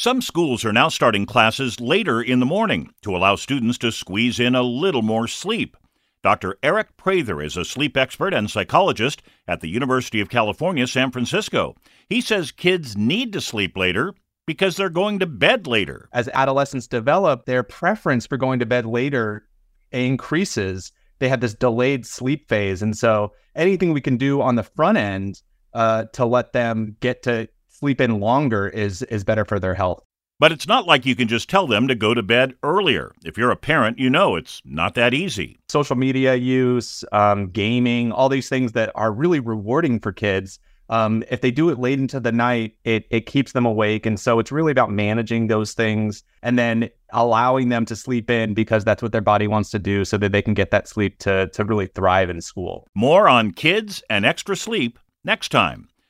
Some schools are now starting classes later in the morning to allow students to squeeze in a little more sleep. Dr. Aric Prather is a sleep expert and psychologist at the University of California, San Francisco. He says kids need to sleep later because they're going to bed later. As adolescents develop, their preference for going to bed later increases. They have this delayed sleep phase. And so anything we can do on the front end uh, to let them get to sleep in longer is is better for their health. But it's not like you can just tell them to go to bed earlier. If you're a parent, you know it's not that easy. Social media use, um, gaming, all these things that are really rewarding for kids. Um, if they do it late into the night, it, it keeps them awake. And so it's really about managing those things and then allowing them to sleep in because that's what their body wants to do so that they can get that sleep to, to really thrive in school. More on kids and extra sleep next time.